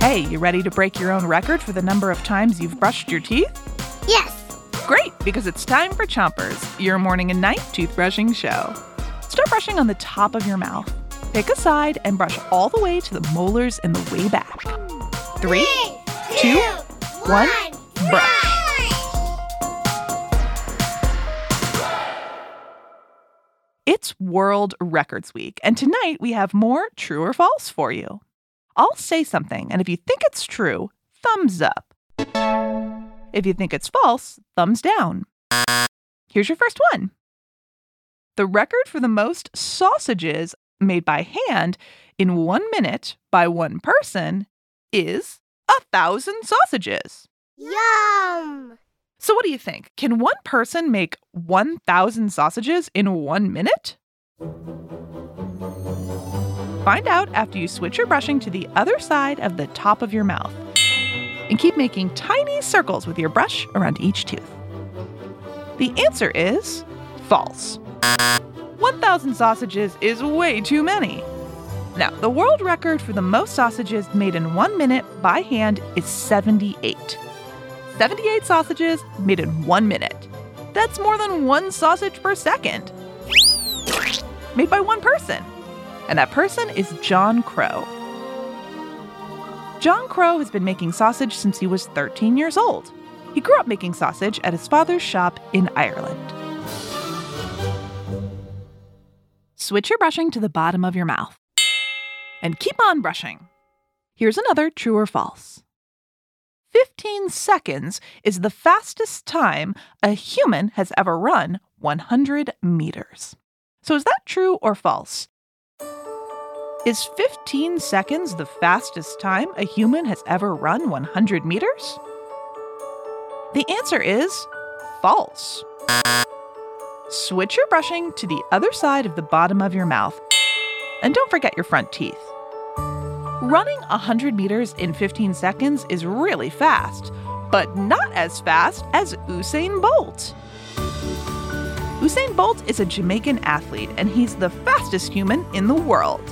Hey, you ready to break your own record for the number of times you've brushed your teeth? Yes. Great, because it's time for Chompers, your morning and night toothbrushing show. Start brushing on the top of your mouth. Pick a side and brush all the way to the molars and the way back. Three, two, one, brush. It's World Records Week, and tonight we have more true or false for you. I'll say something, and if you think it's true, thumbs up. If you think it's false, thumbs down. Here's your first one. The record for the most sausages made by hand in one minute by one person is a thousand sausages. Yum. So, what do you think? Can one person make 1,000 sausages in one minute? Find out after you switch your brushing to the other side of the top of your mouth. And keep making tiny circles with your brush around each tooth. The answer is false. 1,000 sausages is way too many. Now, the world record for the most sausages made in one minute by hand is 78. 78 sausages made in one minute. That's more than one sausage per second. Made by one person. And that person is John Crow. John Crow has been making sausage since he was 13 years old. He grew up making sausage at his father's shop in Ireland. Switch your brushing to the bottom of your mouth. And keep on brushing. Here's another true or false. 15 seconds is the fastest time a human has ever run 100 meters. So is that true or false? Is 15 seconds the fastest time a human has ever run 100 meters? The answer is false. Switch your brushing to the other side of the bottom of your mouth. And don't forget your front teeth. Running 100 meters in 15 seconds is really fast, but not as fast as Usain Bolt. Usain Bolt is a Jamaican athlete, and he's the fastest human in the world.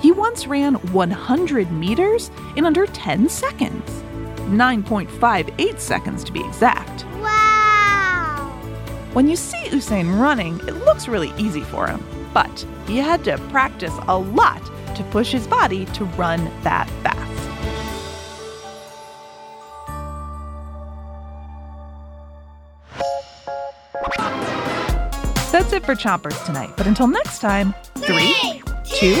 He once ran 100 meters in under 10 seconds 9.58 seconds to be exact. Wow. When you see Usain running, it looks really easy for him, but he had to practice a lot to push his body to run that fast. That's it for Chompers tonight, but until next time, three, two,